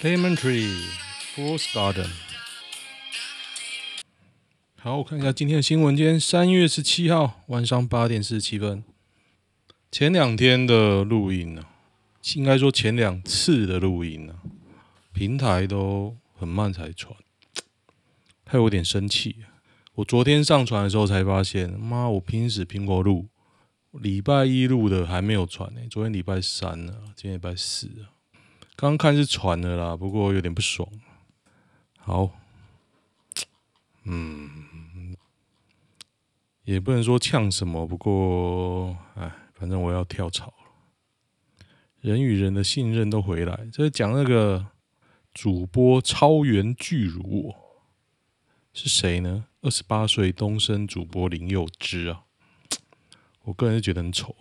Lemon Tree, Fool's Garden。好，我看一下今天的新闻。今天三月十七号晚上八点四十七分。前两天的录音呢，应该说前两次的录音呢，平台都很慢才传，害我有点生气。我昨天上传的时候才发现，妈，我拼死拼活录，礼拜一录的还没有传呢。昨天礼拜三了，今天礼拜四啊。刚看是传了啦，不过有点不爽。好，嗯，也不能说呛什么，不过，哎，反正我要跳槽了。人与人的信任都回来。这是讲那个主播超元巨乳，是谁呢？二十八岁东森主播林佑之啊，我个人是觉得很丑。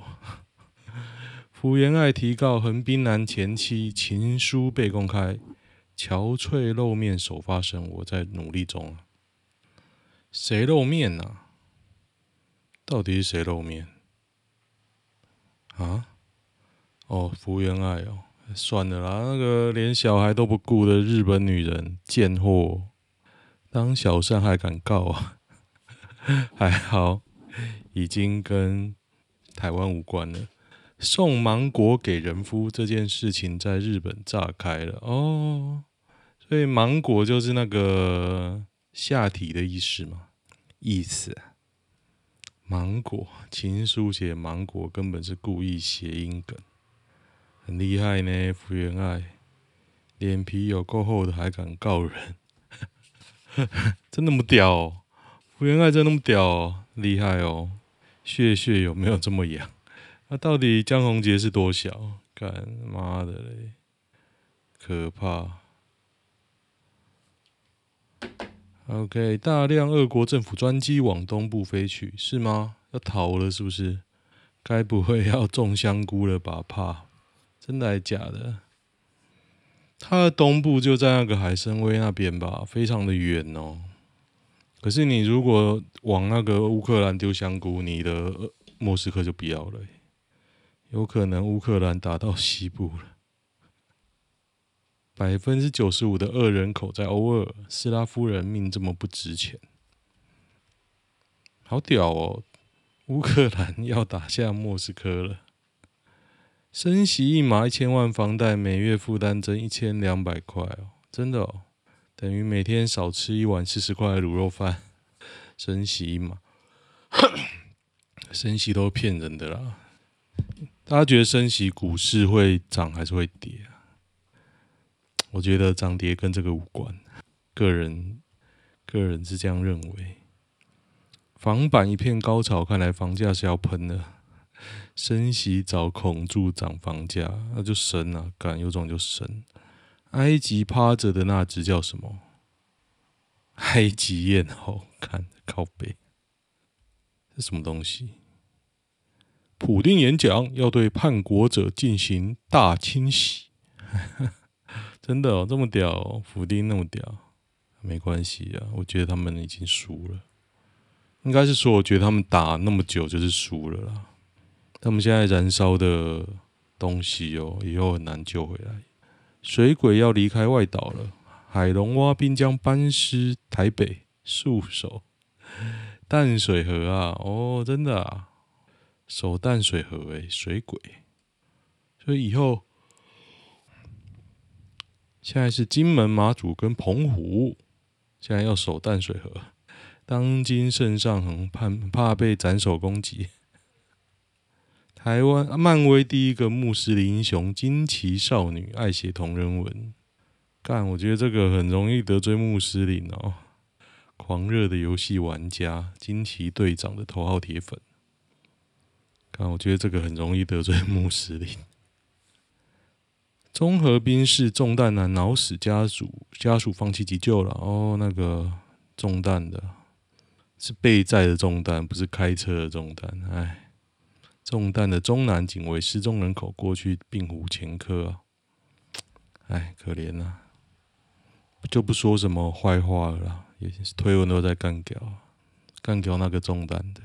福原爱提告横滨男前妻情书被公开，憔悴露面首发声，我在努力中啊。谁露面啊？到底是谁露面？啊？哦，福原爱哦，算了啦，那个连小孩都不顾的日本女人，贱货，当小三还敢告啊？还好，已经跟台湾无关了。送芒果给人夫这件事情在日本炸开了哦，所以芒果就是那个下体的意思嘛？意思？芒果情书写芒果根本是故意谐音梗，很厉害呢。福原爱脸皮有够厚的，还敢告人，真那么屌哦？福原爱真那么屌哦？厉害哦？血血有没有这么痒？那、到底江宏杰是多小？干妈的嘞，可怕！OK，大量俄国政府专机往东部飞去，是吗？要逃了是不是？该不会要种香菇了吧？怕？真的还假的？它的东部就在那个海参崴那边吧，非常的远哦。可是你如果往那个乌克兰丢香菇，你的莫斯科就不要了。有可能乌克兰打到西部了。百分之九十五的俄人口在欧俄，斯拉夫人命这么不值钱，好屌哦！乌克兰要打下莫斯科了。升息一码一千万房贷，每月负担增一千两百块哦，真的哦，等于每天少吃一碗四十块的卤肉饭。升息一码，升息都是骗人的啦。大家觉得升息股市会涨还是会跌啊？我觉得涨跌跟这个无关，个人个人是这样认为。房板一片高潮，看来房价是要喷了。升息找孔助涨房价，那就神啊！敢有种就神。埃及趴着的那只叫什么？埃及艳后，看靠北，这什么东西？普丁演讲要对叛国者进行大清洗，真的哦，这么屌，普丁那么屌，没关系啊，我觉得他们已经输了，应该是说，我觉得他们打那么久就是输了啦。他们现在燃烧的东西哦，以后很难救回来。水鬼要离开外岛了，海龙蛙兵将班师台北，束手淡水河啊，哦，真的啊，守淡水河诶、水鬼。所以以后现在是金门、马祖跟澎湖，现在要守淡水河。当今圣上很怕怕被斩首攻击。台湾漫威第一个穆斯林英雄惊奇少女爱写同人文，干，我觉得这个很容易得罪穆斯林哦。狂热的游戏玩家惊奇队长的头号铁粉，啊，我觉得这个很容易得罪穆斯林。综合兵士中弹男脑死，家属家属放弃急救了。哦，那个中弹的。是被载的中弹，不是开车的中弹。哎，中弹的中南警卫失踪人口过去并无前科啊！哎，可怜呐、啊，就不说什么坏话了啦，也推文都在干掉，干掉那个中弹的。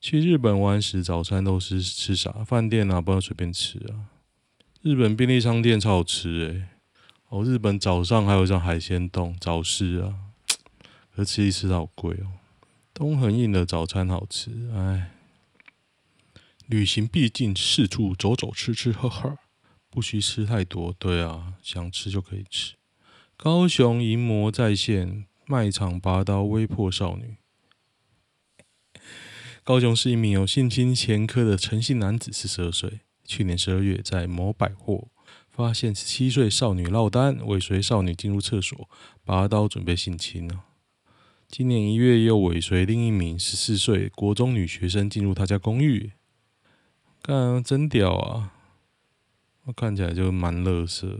去日本玩时，早餐都是吃啥？饭店啊，不能随便吃啊。日本便利商店超好吃诶、哦，日本早上还有像海鲜冻、早市啊，可吃一吃好贵哦。东横印的早餐好吃，哎，旅行毕竟四处走走，吃吃喝喝，不需吃太多。对啊，想吃就可以吃。高雄淫魔再现，卖场拔刀威迫少女。高雄市一名有性侵前科的陈姓男子，四十二岁，去年十二月在某百货发现十七岁少女落单，尾随少女进入厕所，拔刀准备性侵呢。今年一月，又尾随另一名十四岁国中女学生进入他家公寓，干，真屌啊！我看起来就蛮乐色。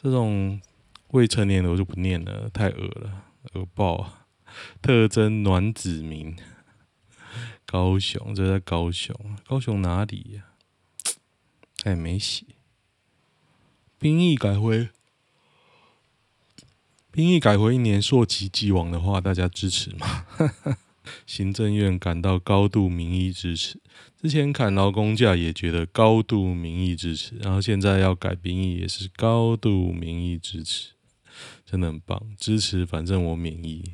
这种未成年的我就不念了，太恶了，恶爆啊！特征暖子民，高雄，这在高雄，高雄哪里呀、啊？还没写，兵役改回。兵役改回一年溯及既往的话，大家支持吗？行政院感到高度民意支持。之前砍劳工价也觉得高度民意支持，然后现在要改兵役也是高度民意支持，真的很棒，支持，反正我免疫。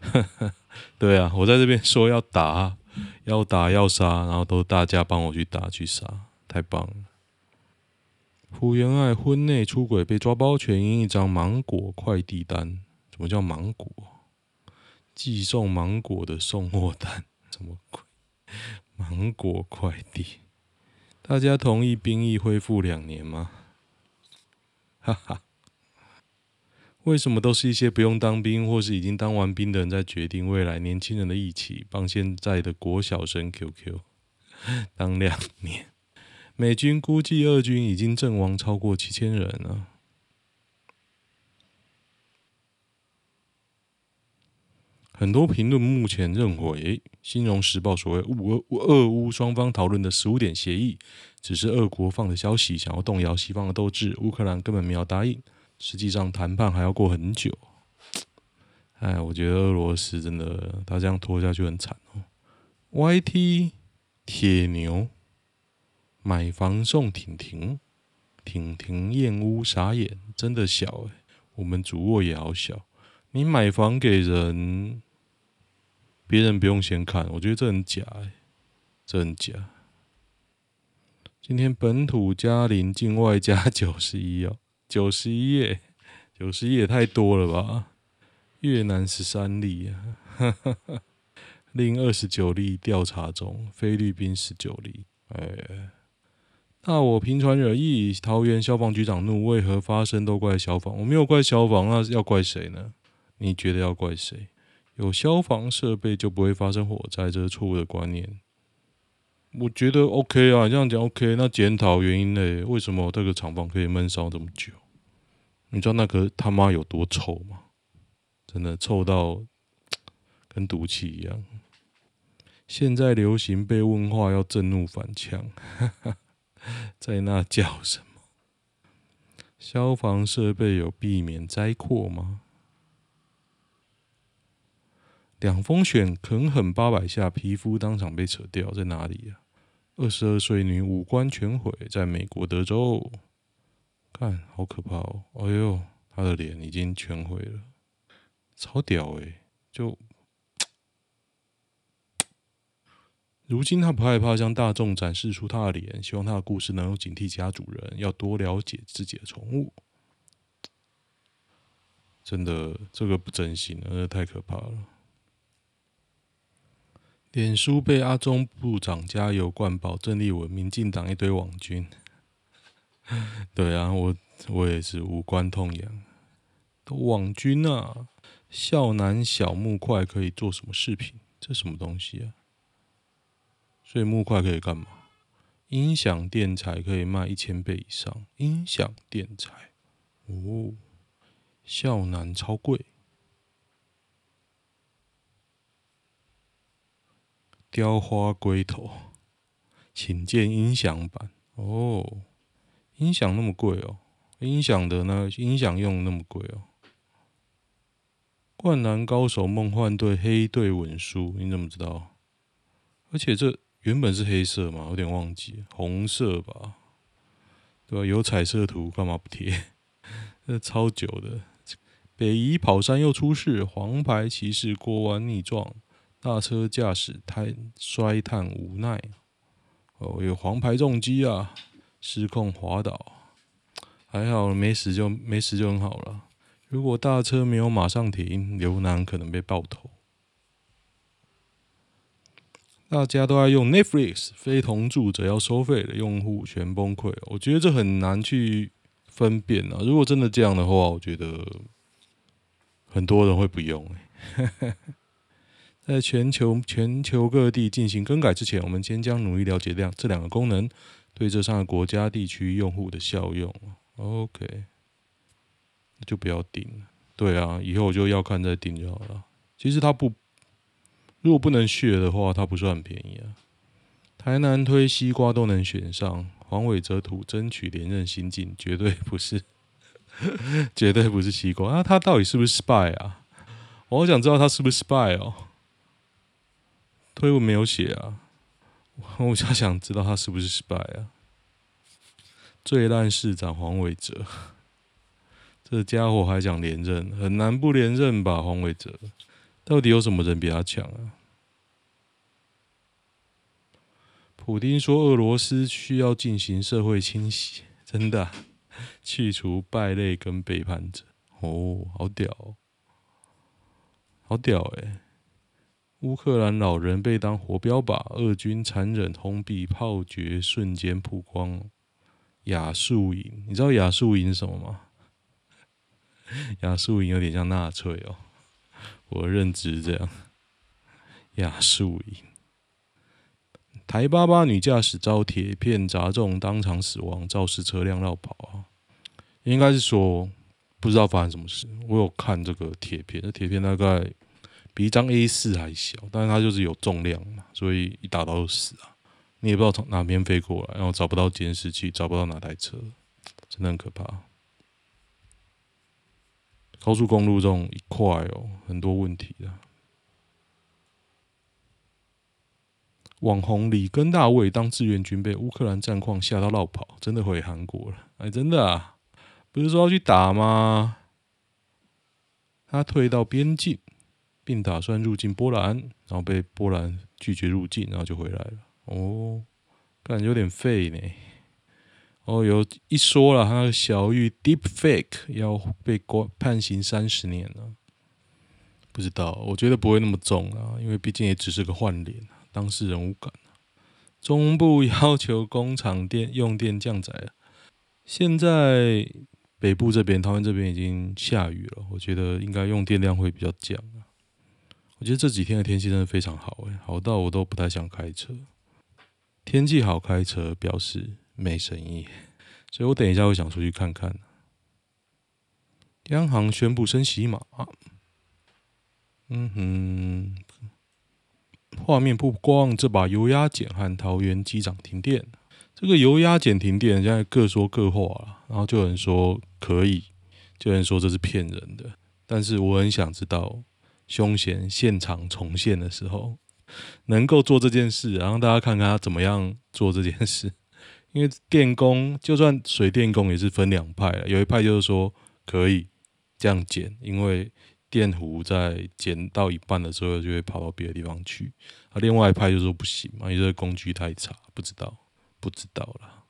哈哈。对啊，我在这边说要打，要打要杀，然后都大家帮我去打去杀，太棒了。朴妍爱婚内出轨被抓包，全因一张芒果快递单。什么叫芒果？寄送芒果的送货单？什么鬼？芒果快递？大家同意兵役恢复两年吗？哈哈。为什么都是一些不用当兵或是已经当完兵的人在决定未来年轻人的义气？帮现在的国小生 QQ 当两年。美军估计，俄军已经阵亡超过七千人了。很多评论目前认为，《新荣时报》所谓乌俄俄乌双方讨论的十五点协议，只是俄国放的消息，想要动摇西方的斗志。乌克兰根本没有答应，实际上谈判还要过很久。哎，我觉得俄罗斯真的，他这样拖下去很惨哦。YT 铁牛。买房送婷婷，婷婷验屋傻眼，真的小诶、欸，我们主卧也好小。你买房给人，别人不用先看，我觉得这很假诶、欸，这很假。今天本土加零，境外加九十一哦，九十一耶，九十一也太多了吧？越南十三例，另二十九例调查中，菲律宾十九例，哎。那我频传惹议，桃园消防局长怒，为何发生都怪消防？我没有怪消防，那要怪谁呢？你觉得要怪谁？有消防设备就不会发生火灾，这是错误的观念。我觉得 OK 啊，这样讲 OK。那检讨原因呢？为什么这个厂房可以闷烧这么久？你知道那个他妈有多臭吗？真的臭到跟毒气一样。现在流行被问话要震怒反呛。在那叫什么？消防设备有避免灾祸吗？两封选肯狠八百下，皮肤当场被扯掉，在哪里呀、啊？二十二岁女五官全毁，在美国德州。看，好可怕哦！哎呦，她的脸已经全毁了。超屌诶、就。如今她不害怕向大众展示出她的脸，希望她的故事能够警惕其他主人，要多了解自己的宠物。真的，这个不真心，真的太可怕了。脸书被阿中部长加油灌爆，郑丽文、民进党一堆网军。对啊，我我也是无关痛痒。都网军啊，孝南小木块可以做什么饰品？这什么东西啊？所以木块可以干嘛？音响电材可以卖一千倍以上。音响电材，哦，孝南超贵。雕花龟头，请见音响版。哦，音响那么贵哦？音响的呢音响用那么贵哦？灌篮高手梦幻队黑队稳输，你怎么知道？而且这。原本是黑色嘛，有点忘记，红色吧？对吧？有彩色图，干嘛不贴？这超久的。北宜跑山又出事，黄牌骑士过弯逆撞，大车驾驶胎摔叹无奈。哦，有黄牌重击啊，失控滑倒，还好没死就没死就很好了。如果大车没有马上停，刘南可能被爆头。大家都在用 Netflix，非同住者要收费的用户全崩溃。我觉得这很难去分辨啊。如果真的这样的话，我觉得很多人会不用。在全球全球各地进行更改之前，我们先将努力了解这这两个功能对这三个国家地区用户的效用。OK，就不要顶了。对啊，以后我就要看再顶就好了。其实它不。如果不能续的话，它不算很便宜啊。台南推西瓜都能选上，黄伟哲图争取连任新进，绝对不是，绝对不是西瓜。那、啊、他到底是不是 spy 啊？我好想知道他是不是 spy 哦。推文没有写啊，我就想知道他是不是失败啊。最烂市长黄伟哲，这家伙还想连任，很难不连任吧？黄伟哲。到底有什么人比他强啊？普丁说俄罗斯需要进行社会清洗，真的、去除败类跟背叛者。哦，好屌、好屌诶、乌克兰老人被当活标靶，俄军残忍轰毙炮决瞬间曝光。亚速营，你知道亚速营什么吗？亚速营有点像纳粹哦。我认知这样，亚速营，台八八女驾驶遭铁片砸中，当场死亡，肇事车辆绕跑啊！应该是说不知道发生什么事。我有看这个铁片，这铁片大概比一张 A 四还小，但是它就是有重量嘛，所以一打到就死啊！你也不知道从哪边飞过来，然后找不到监视器，找不到哪台车，真的很可怕。高速公路这种一块哦，很多问题的。网红里根大卫当志愿军被乌克兰战况吓到落跑，真的回韩国了？哎，真的啊，不是说要去打吗？他退到边境，并打算入境波兰，然后被波兰拒绝入境，然后就回来了。哦，感觉有点废呢。哦，有一说了，他的小玉 Deepfake 要被关判刑三十年了，不知道，我觉得不会那么重啊，因为毕竟也只是个换脸，当事人无感。中部要求工厂电用电降载了，现在北部这边、台湾这边已经下雨了，我觉得应该用电量会比较降啊。我觉得这几天的天气真的非常好，诶，好到我都不太想开车。天气好开车表示。没生意，所以我等一下会想出去看看。央行宣布升息码，嗯哼，画面不光这把油压减和桃园机长停电，这个油压减停电，现在各说各话了。然后就有人说可以，就有人说这是骗人的。但是我很想知道，凶险现场重现的时候，能够做这件事，然后大家看看他怎么样做这件事。因为电工就算水电工也是分两派，有一派就是说可以这样剪，因为电弧在剪到一半的时候就会跑到别的地方去，啊，另外一派就说不行嘛，因为这工具太差，不知道，不知道啦。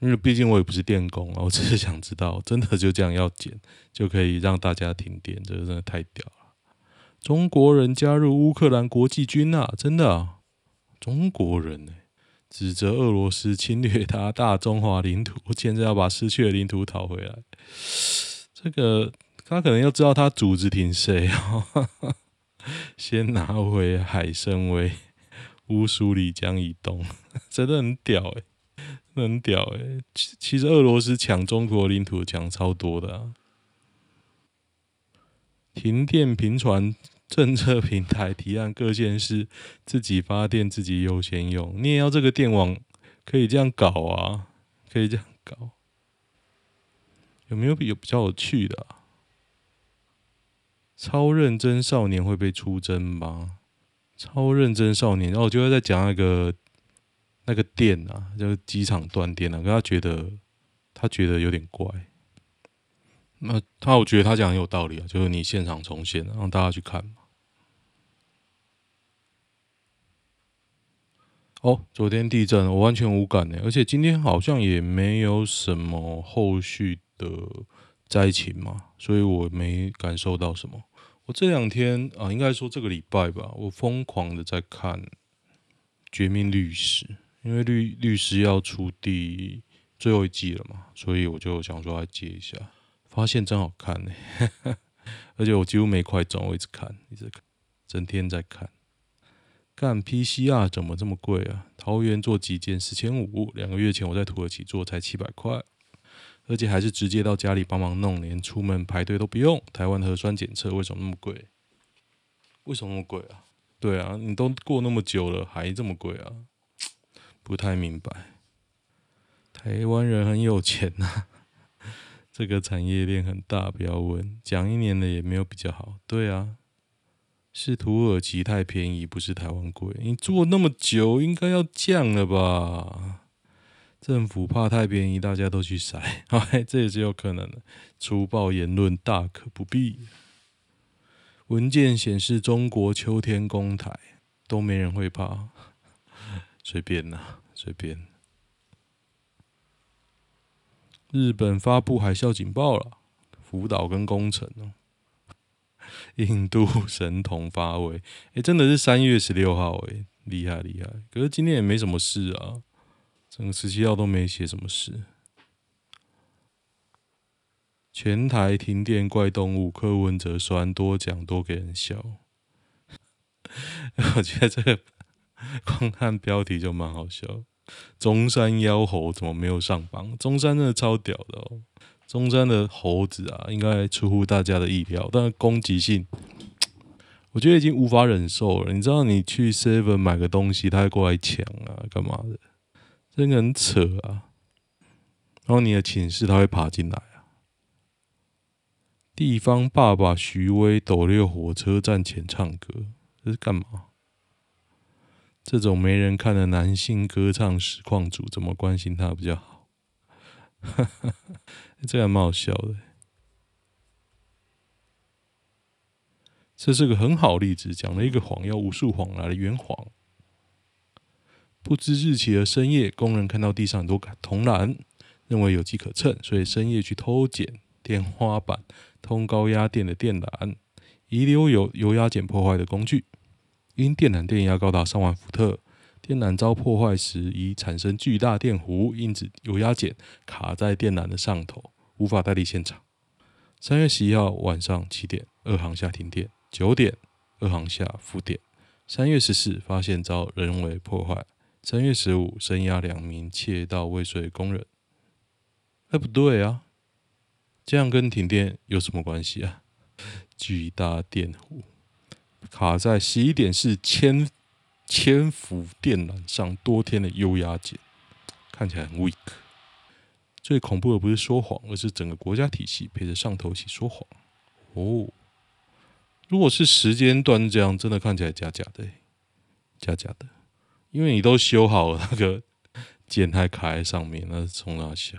因为毕竟我也不是电工啊，我只是想知道，真的就这样要剪就可以让大家停电，这个真的太屌了。中国人加入乌克兰国际军啊，真的啊，中国人呢、欸，指责俄罗斯侵略他大中华领土，现在要把失去的领土讨回来，这个。他可能要知道他主子挺谁哦，先拿回海参崴、乌苏里江以东，真的很屌诶，真的很屌诶。其其实俄罗斯抢中国领土抢超多的啊。停电频传 政策平台提案，各县市自己发电自己优先用。你也要这个电网可以这样搞啊？可以这样搞？有没有比有比较有趣的？超认真少年会被出征吗？超认真少年，然后我就会在讲那个那个电啊，就是机场断电啊，可他觉得他觉得有点怪。那他我觉得他讲很有道理啊，就是你现场重现，让大家去看嘛。哦，昨天地震我完全无感呢，而且今天好像也没有什么后续的灾情嘛，所以我没感受到什么。我这两天啊，应该说这个礼拜吧，我疯狂的在看《绝命律师》，因为律律师要出第最后一季了嘛，所以我就想说来接一下，发现真好看呢，而且我几乎没快转，我一直看，一直看，整天在看。干 PCR 怎么这么贵啊？桃园做几件四千五，两个月前我在土耳其做才七百块。而且还是直接到家里帮忙弄，连出门排队都不用。台湾核酸检测为什么那么贵？为什么那么贵啊？对啊，你都过那么久了还这么贵啊？不太明白。台湾人很有钱呐、啊，这个产业链很大，不要问。讲一年的也没有比较好。对啊，是土耳其太便宜，不是台湾贵。你做那么久，应该要降了吧？政府怕太便宜，大家都去筛，哎，这也是有可能的。粗暴言论大可不必。文件显示，中国秋天攻台都没人会怕，随便啦，随便。日本发布海啸警报了，福岛跟宫城哦。印度神童发威，哎，真的是三月十六号，哎，厉害厉害。可是今天也没什么事啊。整个十七号都没写什么事。全台停电怪动物，柯文哲酸多讲多给人笑。我觉得这个 光看标题就蛮好笑。中山妖猴怎么没有上榜？中山真的超屌的哦！中山的猴子啊，应该出乎大家的意料，但攻击性，我觉得已经无法忍受了。你知道，你去 Seven 买个东西，他会过来抢啊，干嘛的？真的很扯啊！然后你的寝室他会爬进来啊！地方爸爸徐威斗六火车站前唱歌，这是干嘛？这种没人看的男性歌唱实况组，怎么关心他比较好？哈哈，这还蛮好笑的。这是个很好例子，讲了一个谎要无数谎来的圆谎。不知日期的深夜，工人看到地上很多铜篮，认为有机可乘，所以深夜去偷捡天花板通高压电的电缆，遗留有油压剪破坏的工具。因电缆电压高达上万伏特，电缆遭破坏时已产生巨大电弧，因此油压剪卡在电缆的上头，无法带离现场。三月十一号晚上七点，二航厦停电；九点，二航厦复电。三月十四发现遭人为破坏。三月十五，声押两名窃盗未遂工人。哎，不对啊，这样跟停电有什么关系啊？巨大电弧卡在十一点四千千伏电缆上多天的优压剪，看起来很 weak。最恐怖的不是说谎，而是整个国家体系陪着上头一起说谎。哦，如果是时间段这样，真的看起来假假的，假假的。因为你都修好了，那个剪还卡在上面，那是从哪下？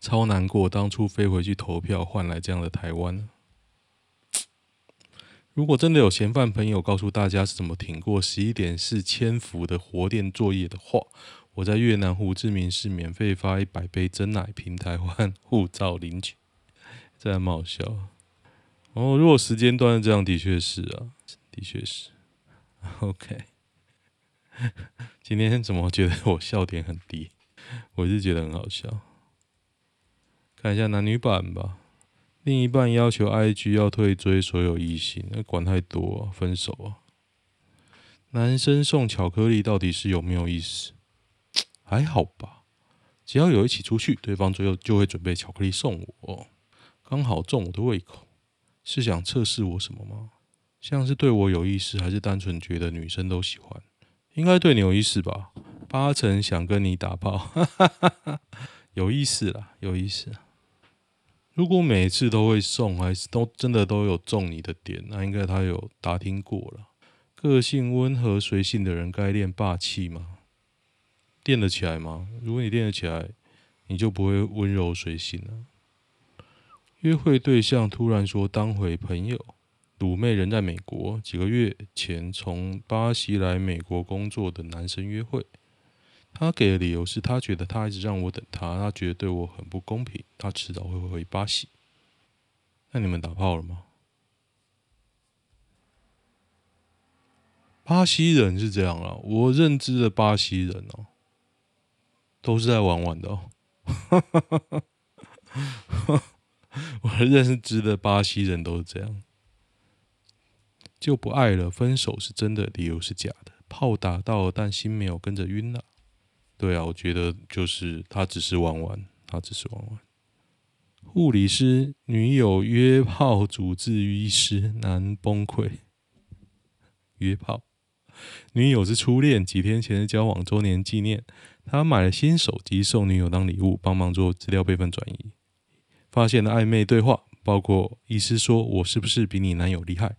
超难过，当初飞回去投票换来这样的台湾。如果真的有嫌犯朋友告诉大家是怎么挺过十一点四千伏的活电作业的话，我在越南胡志明市免费发一百杯真奶平台湾护照领取，这还蛮好笑。哦，如果时间段这样，的确是啊，的确是。OK，今天怎么觉得我笑点很低？我是觉得很好笑。看一下男女版吧。另一半要求 IG 要退追所有异性，那管太多啊，分手啊。男生送巧克力到底是有没有意思？还好吧，只要有一起出去，对方最后就会准备巧克力送我，刚好中我的胃口。是想测试我什么吗？像是对我有意思，还是单纯觉得女生都喜欢？应该对你有意思吧？八成想跟你打炮，哈哈哈，有意思啦，有意思。如果每次都会送，还是都真的都有中你的点，那应该他有打听过了。个性温和随性的人该练霸气吗？练得起来吗？如果你练得起来，你就不会温柔随性了。约会对象突然说当回朋友，鲁妹人在美国，几个月前从巴西来美国工作的男生约会。他给的理由是他觉得他一直让我等他，他觉得对我很不公平，他迟早会回巴西。那你们打炮了吗？巴西人是这样啊，我认知的巴西人哦，都是在玩玩的哦。我认知的巴西人都是这样，就不爱了，分手是真的，理由是假的，炮打到了，但心没有跟着晕了。对啊，我觉得就是他只是玩玩，他只是玩玩。护理师女友约炮主治医师男崩溃。约炮，女友是初恋，几天前的交往周年纪念，他买了新手机送女友当礼物，帮忙做资料备份转移，发现了暧昧对话，包括医师说：“我是不是比你男友厉害？”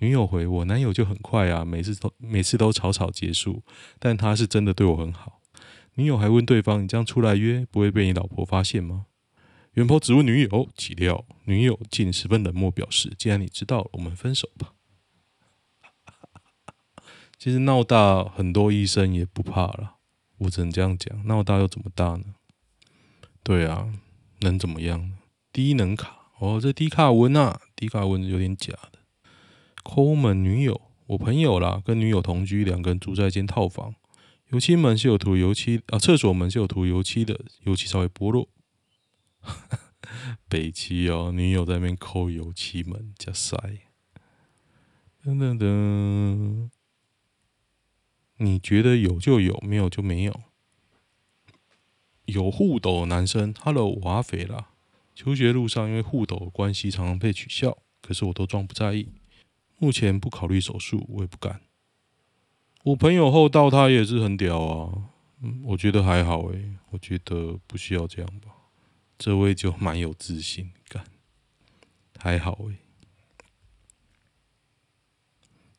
女友回：“我男友就很快啊，每次都每次都草草结束，但他是真的对我很好。”女友还问对方：“你这样出来约，不会被你老婆发现吗？”原 po 只问女友，岂料女友竟十分冷漠，表示：“既然你知道了，我们分手吧。”其实闹大，很多医生也不怕了。我只能这样讲，闹大又怎么大呢？对啊，能怎么样呢？低能卡哦，这低卡文啊，低卡文有点假的。抠门女友，我朋友啦，跟女友同居，两个人住在一间套房。油漆门是有涂油漆啊，厕所门是有涂油漆的，油漆稍微剥落。北七哦，女友在那边抠油漆门，加塞。噔噔噔，你觉得有就有，没有就没有。有护斗男生，Hello，我阿肥啦。求学路上因为护斗关系，常常被取笑，可是我都装不在意。目前不考虑手术，我也不敢。我朋友厚道，他也是很屌啊。嗯，我觉得还好诶、我觉得不需要这样吧。这位就蛮有自信感，还好诶、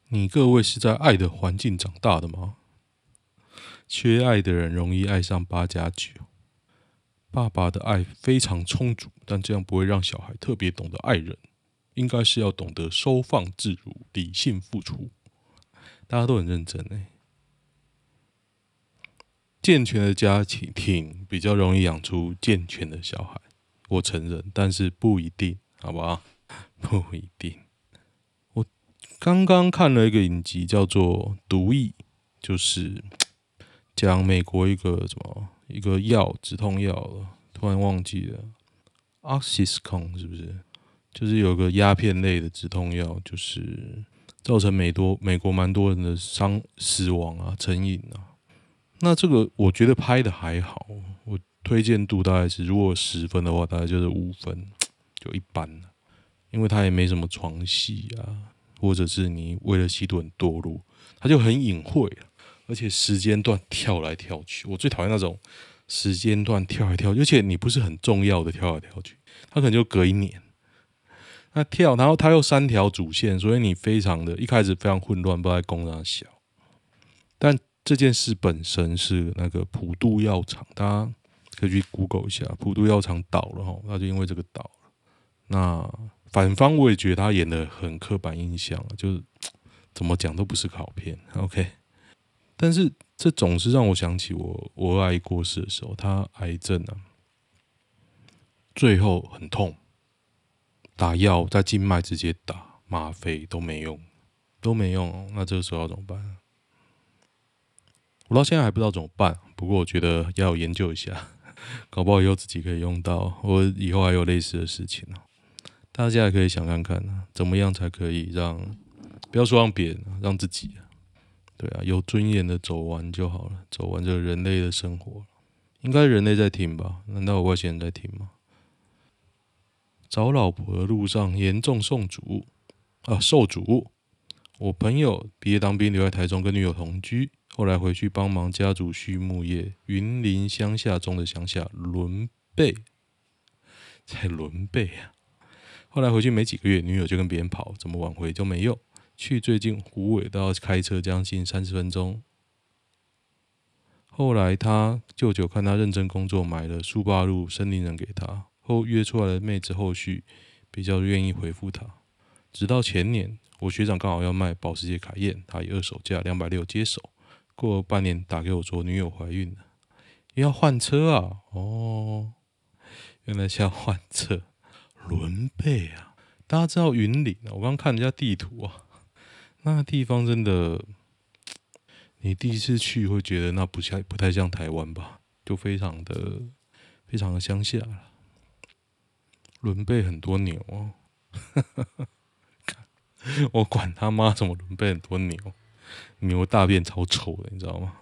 你各位是在爱的环境长大的吗？缺爱的人容易爱上八加九。爸爸的爱非常充足，但这样不会让小孩特别懂得爱人。应该是要懂得收放自如，理性付出。大家都很认真哎，健全的家庭挺比较容易养出健全的小孩，我承认，但是不一定，好不好？不一定。我刚刚看了一个影集，叫做《毒液》，就是讲美国一个什么一个药止痛药了，突然忘记了，Oxycon 是不是？就是有个鸦片类的止痛药，就是。造成美多美国蛮多人的伤死亡啊，成瘾啊。那这个我觉得拍的还好，我推荐度大概是，如果十分的话，大概就是五分，就一般了。因为它也没什么床戏啊，或者是你为了吸毒很堕落，它就很隐晦，而且时间段跳来跳去，我最讨厌那种时间段跳来跳去，而且你不是很重要的跳来跳去，它可能就隔一年。那跳，然后它有三条主线，所以你非常的一开始非常混乱，不知道在攻哪小。但这件事本身是那个普渡药厂，大家可以去 Google 一下，普渡药厂倒了哈，那就因为这个倒了。那反方我也觉得他演的很刻板印象，就是 怎么讲都不是好片。OK，但是这总是让我想起我我阿姨过世的时候，她癌症啊，最后很痛，打药在静脉直接打吗啡都没用，都没用。那这个时候要怎么办？我到现在还不知道怎么办。不过我觉得要研究一下，搞不好以后自己可以用到。我以后还有类似的事情呢。大家也可以想看看啊，怎么样才可以让，不要说让别人，让自己，对啊，有尊严的走完就好了，走完这人类的生活。应该人类在听吧？难道有外星人在听吗？找老婆的路上严重受阻啊，受阻。我朋友毕业当兵，留在台中跟女友同居，后来回去帮忙家族畜牧业，云林乡下中的乡下，轮备，在轮备啊。后来回去没几个月，女友就跟别人跑，怎么挽回都没用。去最近虎尾都要开车将近三十分钟。后来他舅舅看他认真工作，买了苏八路森林人给他。后约出来的妹子后续比较愿意回复他。直到前年，我学长刚好要卖保时捷卡宴，他以二手价两百六接手。过了半年打给我说女友怀孕了，要换车啊！哦，原来是要换车。轮备啊！大家知道云林啊？我刚看人家地图啊，那个地方真的，你第一次去会觉得那不像，不太像台湾吧？就非常的，非常的乡下。轮背很多牛哦，我管他妈怎么轮背很多牛，牛大便超臭的，你知道吗？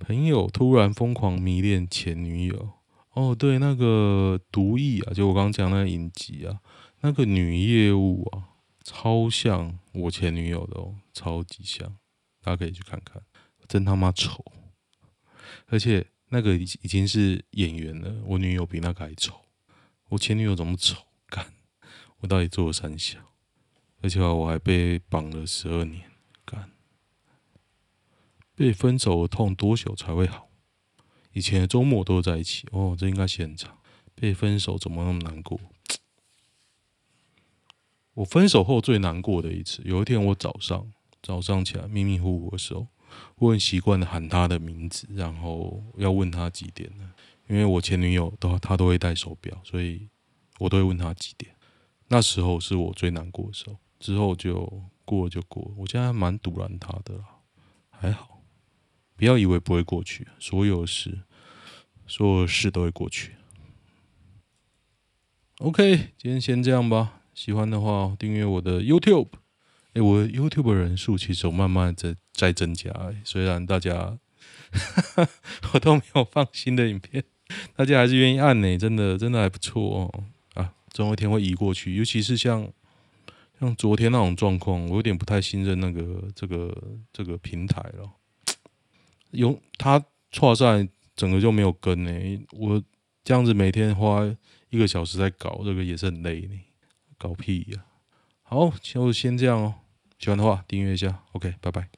朋友突然疯狂迷恋前女友。哦，对，那个毒液啊，就我刚刚讲那个影集啊，那个女业务啊，超像我前女友的哦，超级像，大家可以去看看，真他妈丑，而且那个已已经是演员了，我女友比那个还丑，我前女友怎么丑？干，我到底做了三小，而且我还被绑了十二年，干，被分手的痛多久才会好？以前的周末都在一起哦，这应该是很长。被分手怎么那么难过？我分手后最难过的一次，有一天我早上早上起来迷迷糊糊的时候，我很习惯的喊她的名字，然后要问她几点呢？因为我前女友都她都会戴手表，所以我都会问她几点。那时候是我最难过的时候，之后就过了就过。我现在还蛮赌烂她的，还好。不要以为不会过去，所有事，所有事都会过去。OK，今天先这样吧。喜欢的话，订阅我的 YouTube。哎，我 YouTube 人数其实有慢慢在在增加，虽然大家 我都没有放新的影片，大家还是愿意按呢，真的真的还不错哦。啊，总有一天会移过去，尤其是像像昨天那种状况，我有点不太信任那个这个这个平台了。有他错在整个就没有跟呢、我这样子每天花一个小时在搞这个也是很累呢、搞屁呀、好，就先这样哦，喜欢的话订阅一下，OK，拜拜。